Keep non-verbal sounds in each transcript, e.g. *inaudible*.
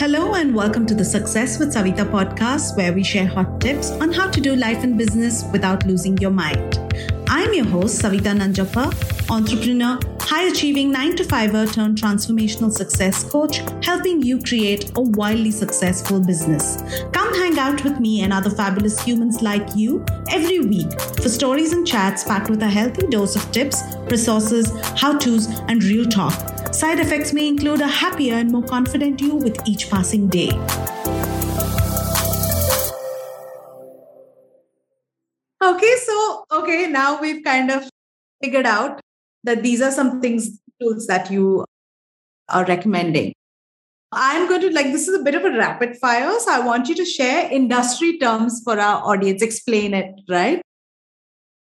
Hello and welcome to the Success with Savita podcast, where we share hot tips on how to do life and business without losing your mind. I'm your host, Savita Nanjappa, entrepreneur, high achieving 9 to 5er turned transformational success coach, helping you create a wildly successful business. Come hang out with me and other fabulous humans like you every week for stories and chats packed with a healthy dose of tips, resources, how to's, and real talk Side effects may include a happier and more confident you with each passing day. Okay, so okay, now we've kind of figured out that these are some things tools that you are recommending. I'm going to like this is a bit of a rapid fire, so I want you to share industry terms for our audience. Explain it, right?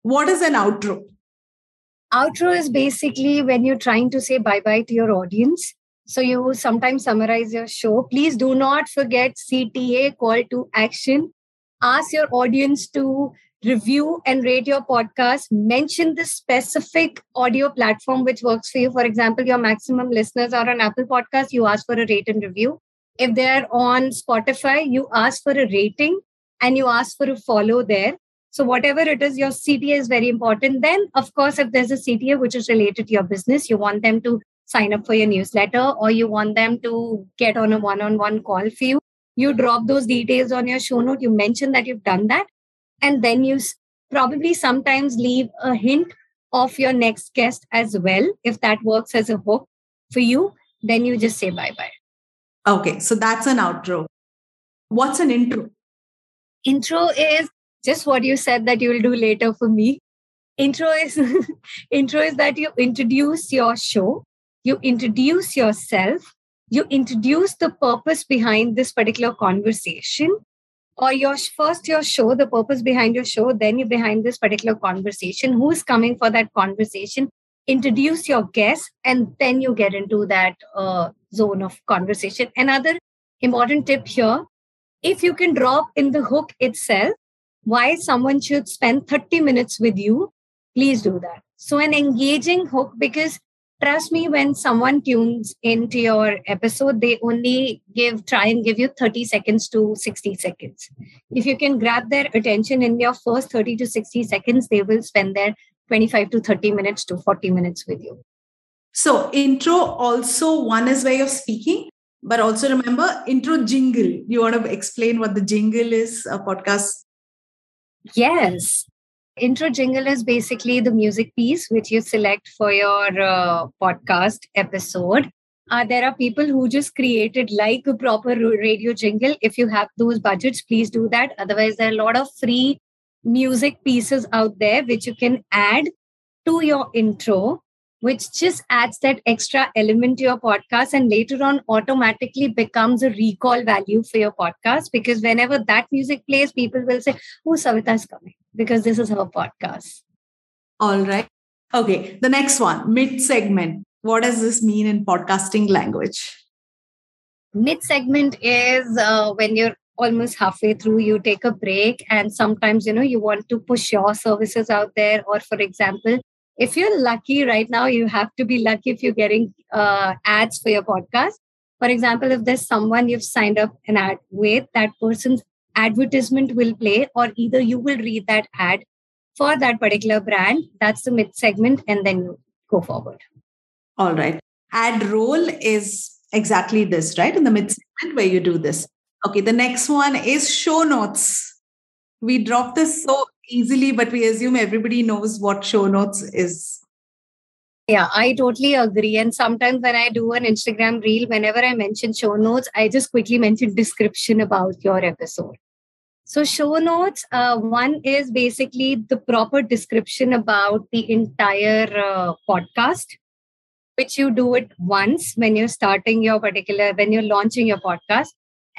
What is an outro? Outro is basically when you're trying to say bye bye to your audience. So you sometimes summarize your show. Please do not forget CTA call to action. Ask your audience to review and rate your podcast. Mention the specific audio platform which works for you. For example, your maximum listeners are on Apple Podcast, you ask for a rate and review. If they're on Spotify, you ask for a rating and you ask for a follow there. So, whatever it is, your CTA is very important. Then, of course, if there's a CTA which is related to your business, you want them to sign up for your newsletter or you want them to get on a one on one call for you. You drop those details on your show note. You mention that you've done that. And then you probably sometimes leave a hint of your next guest as well. If that works as a hook for you, then you just say bye bye. Okay, so that's an outro. What's an intro? Intro is just what you said that you will do later for me. Intro is *laughs* intro is that you introduce your show you introduce yourself you introduce the purpose behind this particular conversation or your first your show the purpose behind your show then you behind this particular conversation. Who's coming for that conversation? Introduce your guest and then you get into that uh, zone of conversation. Another important tip here if you can drop in the hook itself why someone should spend 30 minutes with you, please do that. So, an engaging hook, because trust me, when someone tunes into your episode, they only give, try and give you 30 seconds to 60 seconds. If you can grab their attention in your first 30 to 60 seconds, they will spend their 25 to 30 minutes to 40 minutes with you. So, intro also one is way of speaking, but also remember intro jingle. You want to explain what the jingle is, a podcast Yes. Intro jingle is basically the music piece which you select for your uh, podcast episode. Uh, there are people who just created like a proper radio jingle. If you have those budgets, please do that. Otherwise, there are a lot of free music pieces out there which you can add to your intro which just adds that extra element to your podcast and later on automatically becomes a recall value for your podcast because whenever that music plays, people will say, Oh, Savita is coming because this is her podcast. All right. Okay. The next one, mid segment. What does this mean in podcasting language? Mid segment is uh, when you're almost halfway through you take a break and sometimes you know you want to push your services out there or for example if you're lucky right now, you have to be lucky if you're getting uh, ads for your podcast. For example, if there's someone you've signed up an ad with, that person's advertisement will play, or either you will read that ad for that particular brand. That's the mid segment, and then you go forward. All right. Ad roll is exactly this, right? In the mid segment where you do this. Okay. The next one is show notes. We drop this so easily, but we assume everybody knows what show notes is. Yeah, I totally agree. And sometimes when I do an Instagram reel, whenever I mention show notes, I just quickly mention description about your episode. So, show notes, uh, one is basically the proper description about the entire uh, podcast, which you do it once when you're starting your particular, when you're launching your podcast.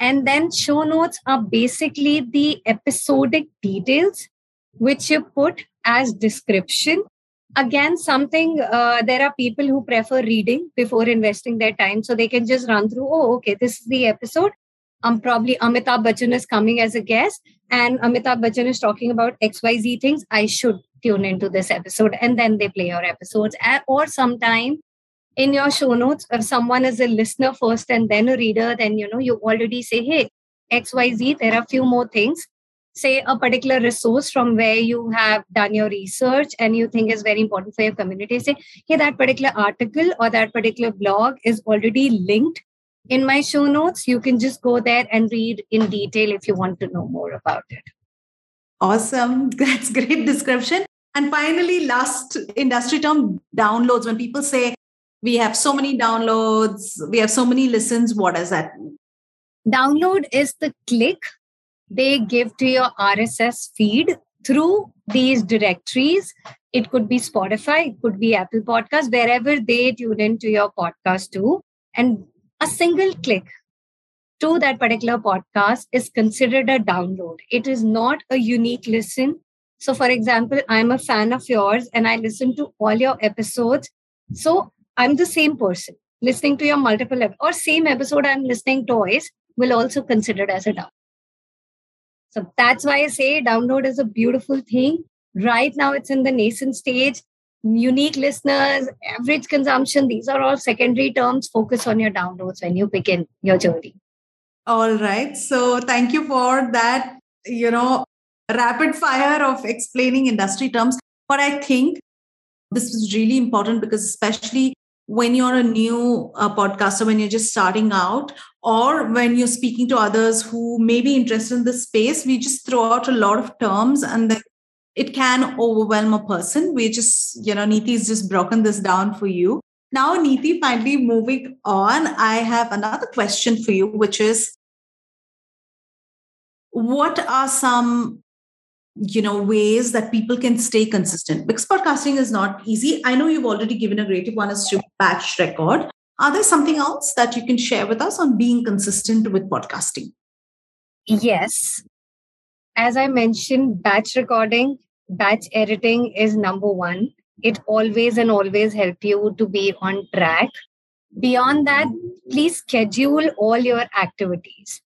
And then show notes are basically the episodic details which you put as description. Again something uh, there are people who prefer reading before investing their time so they can just run through oh okay this is the episode. Um probably amitabh bachchan is coming as a guest and amitabh bachchan is talking about xyz things. I should tune into this episode and then they play your episodes. Or sometime in your show notes, if someone is a listener first and then a reader, then you know you already say, hey, XYZ, there are a few more things. Say a particular resource from where you have done your research and you think is very important for your community. Say, hey, that particular article or that particular blog is already linked in my show notes. You can just go there and read in detail if you want to know more about it. Awesome. *laughs* That's great description. And finally, last industry term downloads. When people say we have so many downloads, we have so many listens, what does that mean? Download is the click they give to your RSS feed through these directories. It could be Spotify, it could be Apple Podcast, wherever they tune into your podcast to. And a single click to that particular podcast is considered a download. It is not a unique listen. So, for example, I'm a fan of yours and I listen to all your episodes. So, I'm the same person listening to your multiple or same episode I'm listening twice will also considered as a download. So that's why I say download is a beautiful thing. Right now, it's in the nascent stage. Unique listeners, average consumption, these are all secondary terms. Focus on your downloads when you begin your journey. All right. So thank you for that, you know, rapid fire of explaining industry terms. But I think this was really important because, especially when you're a new uh, podcaster, when you're just starting out, or when you're speaking to others who may be interested in this space, we just throw out a lot of terms and then it can overwhelm a person. We just, you know, Neeti's just broken this down for you. Now, Neeti, finally moving on, I have another question for you, which is what are some you know ways that people can stay consistent. Because podcasting is not easy. I know you've already given a great one as to batch record. Are there something else that you can share with us on being consistent with podcasting? Yes. As i mentioned batch recording batch editing is number one. It always and always help you to be on track. Beyond that please schedule all your activities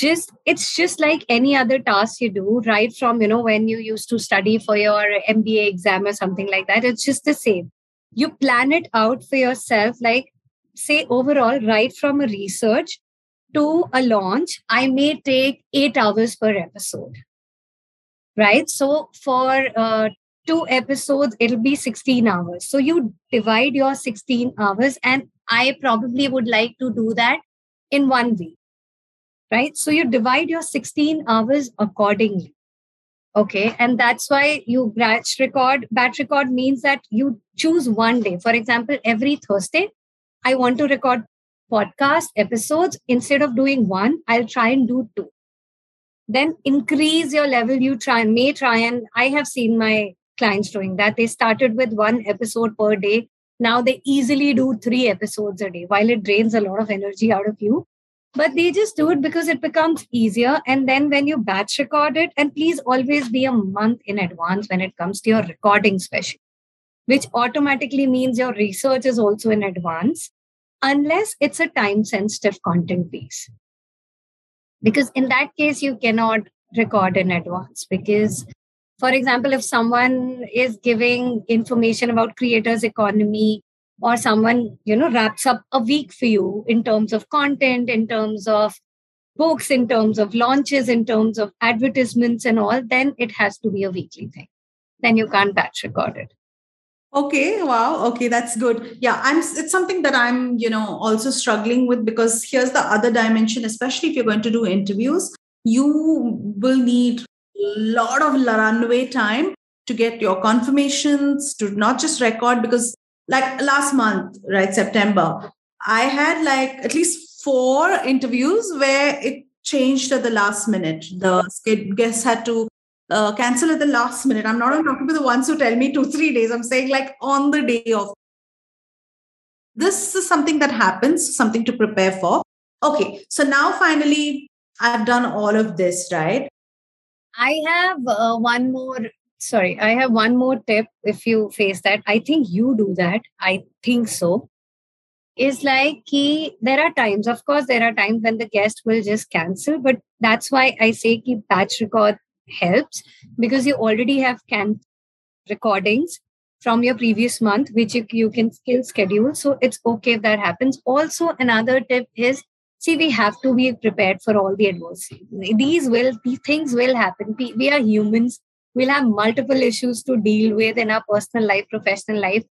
just it's just like any other task you do right from you know when you used to study for your mba exam or something like that it's just the same. You plan it out for yourself like say overall right from a research to a launch i may take 8 hours per episode right? So for uh, two episodes it'll be 16 hours. So you divide your 16 hours and i probably would like to do that in one week right? So you divide your 16 hours accordingly okay? And that's why you batch record. Batch record means that you choose one day. For example every thursday i want to record podcast episodes. Instead of doing one i'll try and do two. Then increase your level. You try and may try. And i have seen my clients doing that. They started with one episode per day. Now they easily do three episodes a day while it drains a lot of energy out of you. But they just do it because it becomes easier. And then when you batch record it, and please always be a month in advance when it comes to your recording special, which automatically means your research is also in advance, unless it's a time sensitive content piece. Because in that case, you cannot record in advance because for example if someone is giving information about creators economy or someone you know wraps up a week for you in terms of content in terms of books in terms of launches in terms of advertisements and all then it has to be a weekly thing. Then you can't batch record it. Okay wow okay that's good. Yeah i'm it's something that i'm you know also struggling with because here's the other dimension especially if you're going to do interviews you will need a lot of runway time to get your confirmations to not just record because like last month right september i had like at least four interviews where it changed at the last minute. The guests had to uh, cancel at the last minute. I'm not talking about the ones who tell me two three days. I'm saying like on the day of. This is something that happens something to prepare for. Okay so now finally i've done all of this right? I have uh, one more. Sorry, I have one more tip. If you face that, I think you do that. I think so. Is like key. There are times, of course, there are times when the guest will just cancel, but that's why I say keep batch record helps because you already have can recordings from your previous month, which you, you can still schedule. So it's okay if that happens. Also, another tip is see, we have to be prepared for all the adversity. These will, these things will happen. We are humans. We'll have multiple issues to deal with in our personal life, professional life.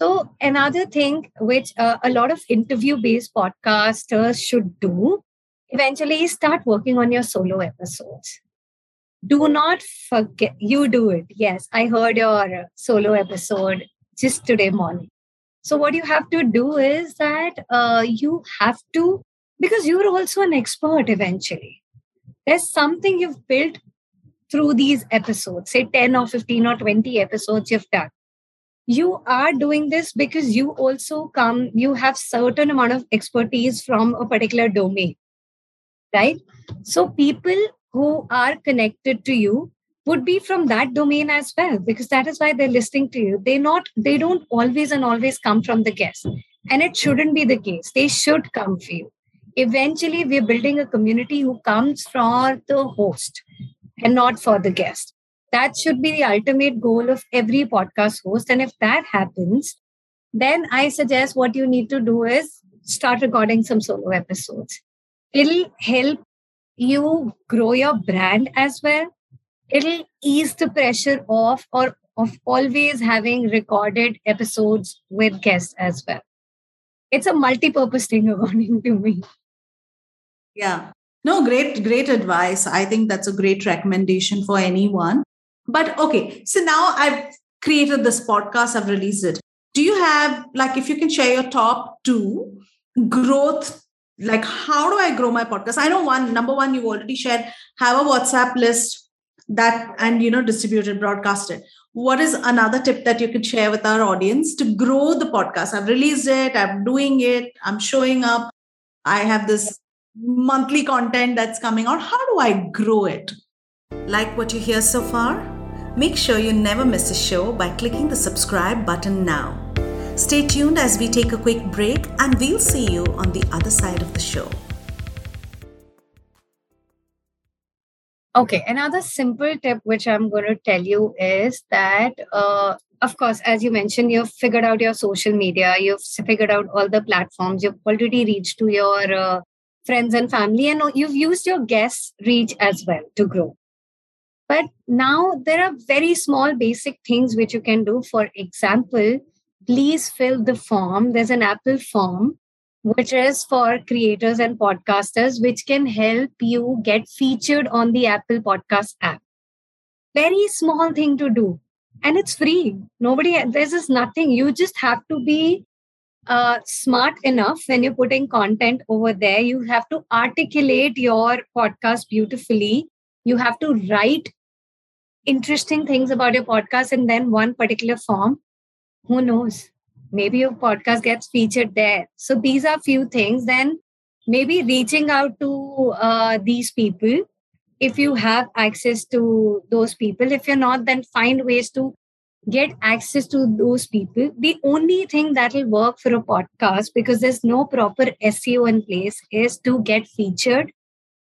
So, another thing which uh, a lot of interview based podcasters should do eventually is start working on your solo episodes. Do not forget, you do it. Yes, I heard your solo episode just today morning. So, what you have to do is that uh, you have to, because you're also an expert eventually. There's something you've built through these episodes, say 10 or 15 or 20 episodes you've done you are doing this because you also come you have certain amount of expertise from a particular domain right? So people who are connected to you would be from that domain as well because that is why they're listening to you. They not they don't always and always come from the guest and it shouldn't be the case. They should come for you. Eventually we're building a community who comes for the host and not for the guest that should be the ultimate goal of every podcast host. And if that happens, then I suggest what you need to do is start recording some solo episodes. It'll help you grow your brand as well. It'll ease the pressure off or of always having recorded episodes with guests as well. It's a multi-purpose thing *laughs* according to me. Yeah. No, great, great advice. I think that's a great recommendation for anyone. But okay, so now I've created this podcast, I've released it. Do you have, like, if you can share your top two growth like how do i grow my podcast i know one number one you already shared have a whatsapp list that and you know distributed, it broadcast it what is another tip that you could share with our audience to grow the podcast i've released it i'm doing it i'm showing up i have this monthly content that's coming out how do i grow it like what you hear so far Make sure you never miss a show by clicking the subscribe button now. Stay tuned as we take a quick break, and we'll see you on the other side of the show. Okay, another simple tip which I'm going to tell you is that, uh, of course, as you mentioned, you've figured out your social media, you've figured out all the platforms, you've already reached to your uh, friends and family, and you've used your guest reach as well to grow. But now there are very small basic things which you can do. For example, please fill the form. There's an Apple form which is for creators and podcasters, which can help you get featured on the Apple Podcast app. Very small thing to do. And it's free. Nobody, this is nothing. You just have to be uh, smart enough when you're putting content over there. You have to articulate your podcast beautifully. You have to write interesting things about your podcast and then one particular form, who knows? Maybe your podcast gets featured there. So these are few things. Then maybe reaching out to uh, these people if you have access to those people. If you're not, then find ways to get access to those people. The only thing that will work for a podcast, because there's no proper SEO in place, is to get featured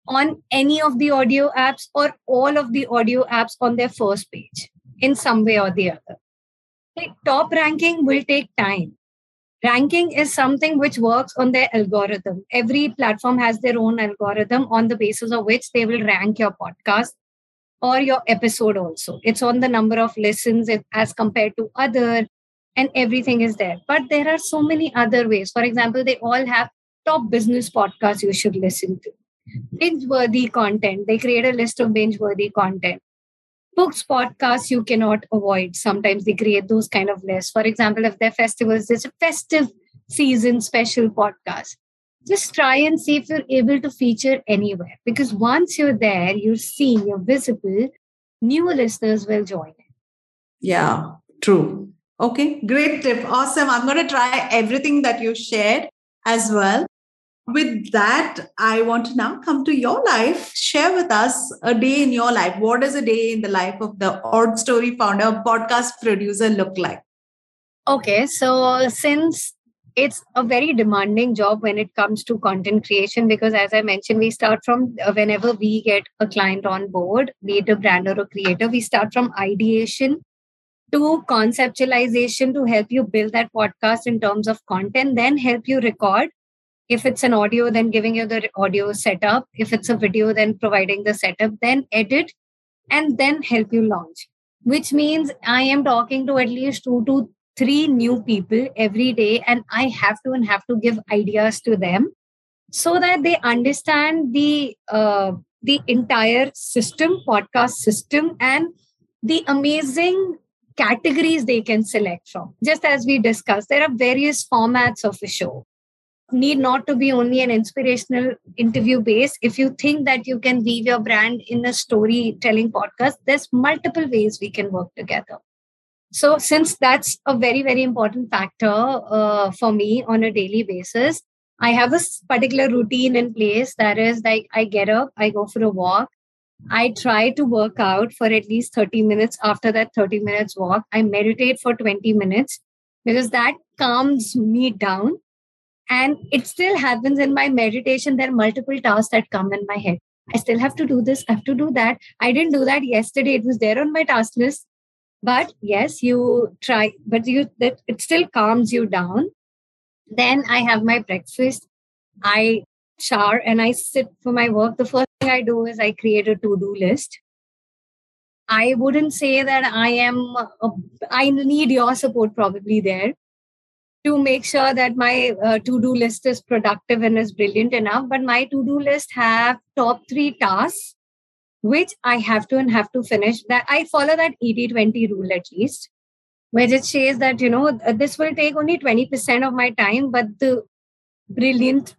on any of the audio apps or all of the audio apps on their first page in some way or the other. Okay, top ranking will take time. Ranking is something which works on their algorithm. Every platform has their own algorithm on the basis of which they will rank your podcast or your episode also. It's on the number of listens as compared to other, and everything is there. But there are so many other ways. For example, they all have top business podcasts you should listen to binge worthy content. They create a list of binge worthy content. Books, podcasts you cannot avoid. Sometimes they create those kind of lists. For example, if they're festivals, there's a festive season special podcast. Just try and see if you're able to feature anywhere. Because once you're there, you're seen, you're visible, new listeners will join. Yeah, true. Okay, great tip. Awesome. I'm going to try everything that you shared as well with that, I want to now come to your life. Share with us a day in your life. What does a day in the life of the Odd Story founder, podcast producer look like? Okay, so since it's a very demanding job when it comes to content creation because as i mentioned we start from uh, whenever we get a client on board be it a brand or a creator we start from ideation to conceptualization to help you build that podcast in terms of content, then help you record. If it's an audio, then giving you the audio setup. If it's a video, then providing the setup, then edit and then help you launch. Which means I am talking to at least two to three new people every day, and I have to and have to give ideas to them so that they understand the uh, the entire system, podcast system, and the amazing categories they can select from. Just as we discussed, there are various formats of a show. Need not to be only an inspirational interview base. If you think that you can weave your brand in a storytelling podcast, there's multiple ways we can work together. So, since that's a very, very important factor uh, for me on a daily basis, I have a particular routine in place that is like I get up, I go for a walk, I try to work out for at least 30 minutes. After that 30 minutes walk, I meditate for 20 minutes because that calms me down. And it still happens in my meditation. There are multiple tasks that come in my head. I still have to do this, I have to do that. I didn't do that yesterday. It was there on my task list. But yes, you try, but you that it still calms you down. Then I have my breakfast. I shower and I sit for my work. The first thing I do is I create a to do list. I wouldn't say that I am, a, I need your support probably there to make sure that my uh, to do list is productive and is brilliant enough. But my to do list have top three tasks which I have to and have to finish. That I follow that 80 20 rule at least, where it says that, you know, this will take only 20% of my time, but the brilliant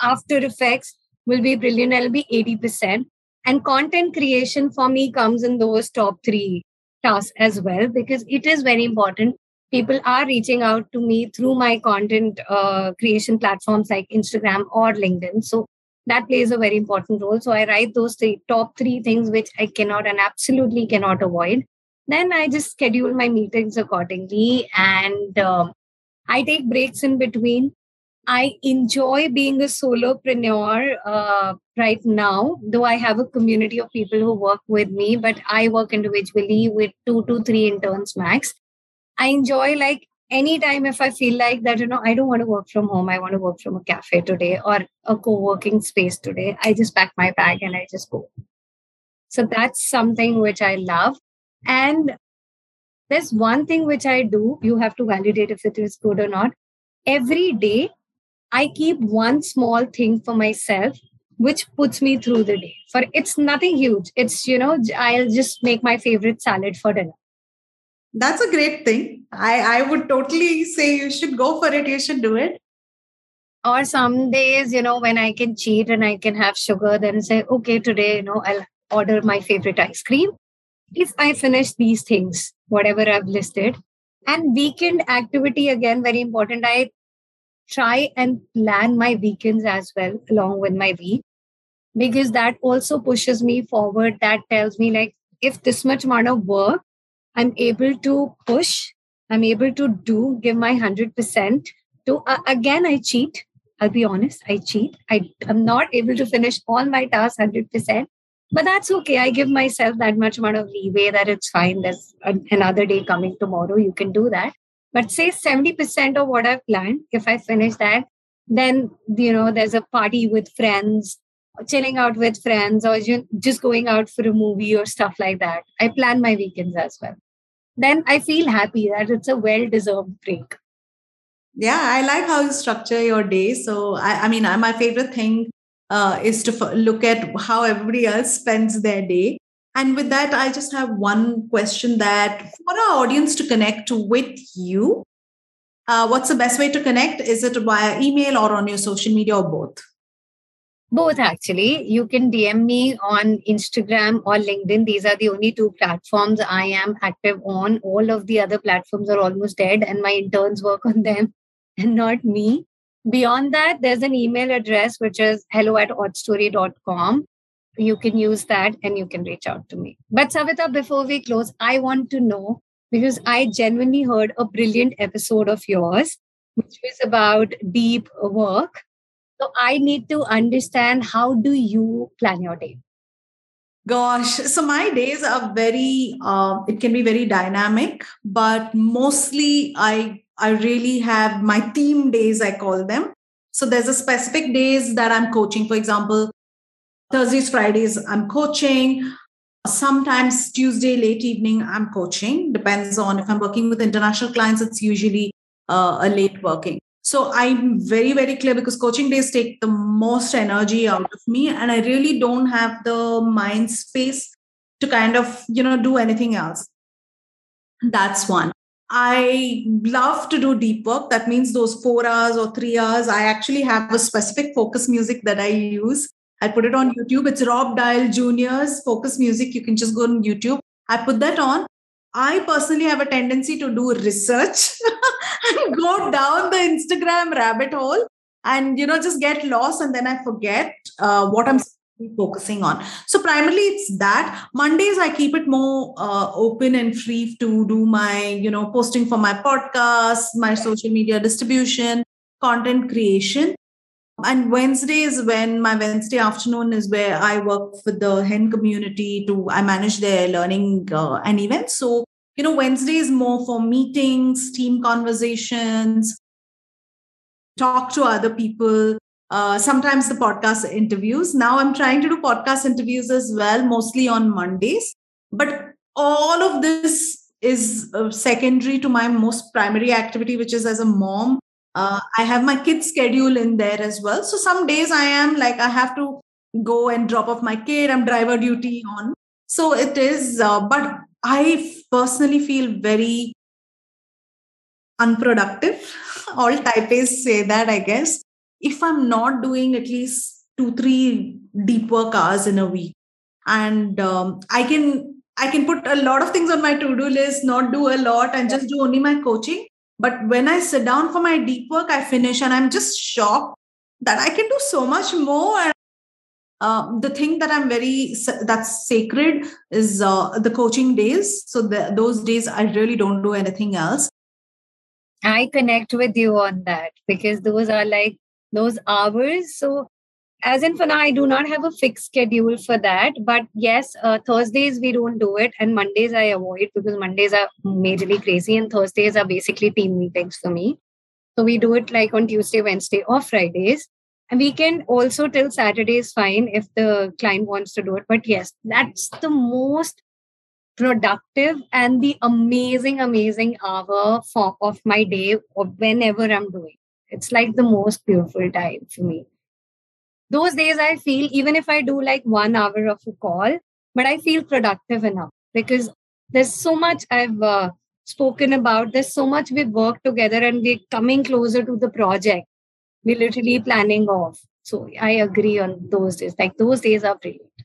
after effects will be brilliant it'll be 80% and content creation for me comes in those top three tasks as well because it is very important people are reaching out to me through my content uh, creation platforms like instagram or linkedin so that plays a very important role. So i write those three, top three things which i cannot and absolutely cannot avoid. Then i just schedule my meetings accordingly and uh, i take breaks in between. I enjoy being a solopreneur uh, right now, though I have a community of people who work with me, but I work individually with two to three interns max. I enjoy like anytime if I feel like that, you know, I don't want to work from home, I want to work from a cafe today or a co working space today, I just pack my bag and I just go. So that's something which I love. And there's one thing which I do, you have to validate if it is good or not. Every day, I keep one small thing for myself, which puts me through the day. For it's nothing huge. It's, you know, I'll just make my favorite salad for dinner. That's a great thing. I, I would totally say you should go for it. You should do it. Or some days, you know, when I can cheat and I can have sugar, then say, okay, today, you know, I'll order my favorite ice cream. If I finish these things, whatever I've listed, and weekend activity again very important i try and plan my weekends as well along with my week because that also pushes me forward that tells me like if this much amount of work i'm able to push i'm able to do give my 100% to uh, again i cheat. I'll be honest i cheat. I am not able to finish all my tasks 100% but that's okay. I give myself that much amount of leeway that it's fine. There's another day coming tomorrow you can do that. But say 70% of what I've planned, if I finish that, then, you know, there's a party with friends, chilling out with friends, or just going out for a movie or stuff like that. I plan my weekends as well. Then I feel happy that it's a well deserved break. Yeah, I like how you structure your day. So, I, I mean, my favorite thing uh, is to f- look at how everybody else spends their day and with that, I just have one question that for our audience to connect with you, uh, what's the best way to connect? Is it via email or on your social media or both? Both actually. You can DM me on Instagram or LinkedIn. These are the only two platforms I am active on. All of the other platforms are almost dead, and my interns work on them *laughs* and not me. Beyond that, there's an email address which is hello at oddstory.com you can use that and you can reach out to me. But Savita, before we close, I want to know because I genuinely heard a brilliant episode of yours, which was about deep work. So I need to understand how do you plan your day? Gosh, so my days are very, uh, it can be very dynamic, but mostly I I really have my team days, I call them. So there's a specific days that I'm coaching. For example, Thursdays, Fridays, I'm coaching. Sometimes Tuesday, late evening, I'm coaching. Depends on if I'm working with international clients, it's usually uh, a late working. So I'm very, very clear because coaching days take the most energy out of me. And I really don't have the mind space to kind of, you know, do anything else. That's one. I love to do deep work. That means those four hours or three hours. I actually have a specific focus music that I use. I put it on YouTube. It's Rob Dial Jr.'s focus music. You can just go on YouTube. I put that on. I personally have a tendency to do research *laughs* and *laughs* go down the Instagram rabbit hole and you know just get lost and then I forget uh, what I'm focusing on. So primarily it's that. Mondays i keep it more uh, open and free to do my you know posting for my podcast my social media distribution content creation. And wednesday is when my wednesday afternoon is where i work for the hen community to i manage their learning uh, and events. So you know wednesday is more for meetings team conversations talk to other people uh, sometimes the podcast interviews. Now I'm trying to do podcast interviews as well, mostly on Mondays. But all of this is uh, secondary to my most primary activity, which is as a mom. Uh, I have my kids' schedule in there as well. So some days I am like, I have to go and drop off my kid. I'm driver duty on. So it is, uh, but I personally feel very unproductive. *laughs* All typists say that, I guess if I'm not doing at least two, three deep work hours in a week, and um, I can I can put a lot of things on my to-do list, not do a lot, and just do only my coaching. But when I sit down for my deep work, I finish, and I'm just shocked that I can do so much more. And uh, the thing that I'm very that's sacred is uh, the coaching days. So the, those days I really don't do anything else. I connect with you on that because those are like those hours. So, as in for now, I do not have a fixed schedule for that. But yes, uh, Thursdays we don't do it, and Mondays I avoid because Mondays are majorly crazy, and Thursdays are basically team meetings for me. So we do it like on Tuesday, Wednesday, or Fridays. And we can also till Saturday is fine if the client wants to do it. But yes, that's the most productive and the amazing, amazing hour for, of my day or whenever I'm doing. It's like the most beautiful time for me. Those days I feel, even if I do like one hour of a call, but I feel productive enough because there's so much I've uh, spoken about. There's so much we've worked together and we're coming closer to the project. We're literally planning off. So I agree on those days. Like those days are brilliant.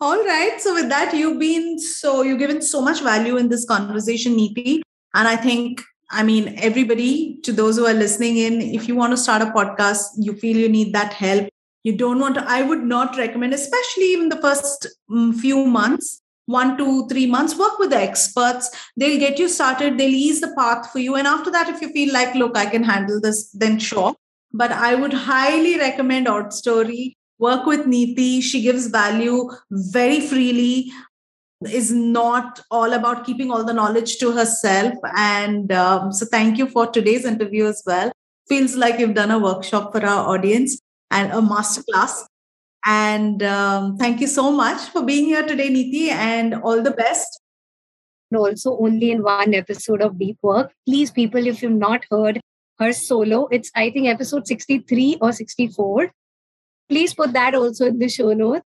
All right. So with that, you've been so you've given so much value in this conversation, Neeti. And I think I mean, everybody, to those who are listening in, if you want to start a podcast, you feel you need that help. You don't want to, I would not recommend, especially in the first um, few months, one, two, three months, work with the experts. They'll get you started, they'll ease the path for you. And after that, if you feel like, look, I can handle this, then sure. But I would highly recommend Odd Story. Work with Neeti. She gives value very freely is not all about keeping all the knowledge to herself. And um, so, thank you for today's interview as well. Feels like you've done a workshop for our audience and a masterclass. And um, thank you so much for being here today, Neeti, and all the best. And also, only in one episode of Deep Work. Please, people, if you've not heard her solo, it's I think episode 63 or 64. Please put that also in the show notes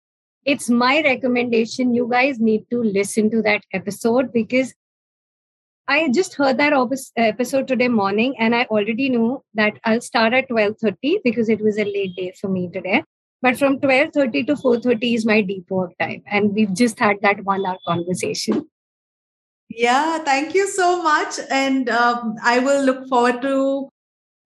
it's my recommendation. You guys need to listen to that episode because I just heard that episode today morning and I already knew that I'll start at 12.30 because it was a late day for me today. But from 12.30 to 4.30 is my deep work time. And we've just had that one hour conversation. Yeah, thank you so much. And um, I will look forward to,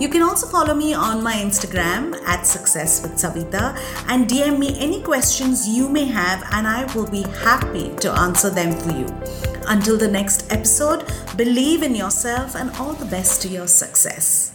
You can also follow me on my Instagram at Success with Savita and DM me any questions you may have, and I will be happy to answer them for you. Until the next episode, believe in yourself and all the best to your success.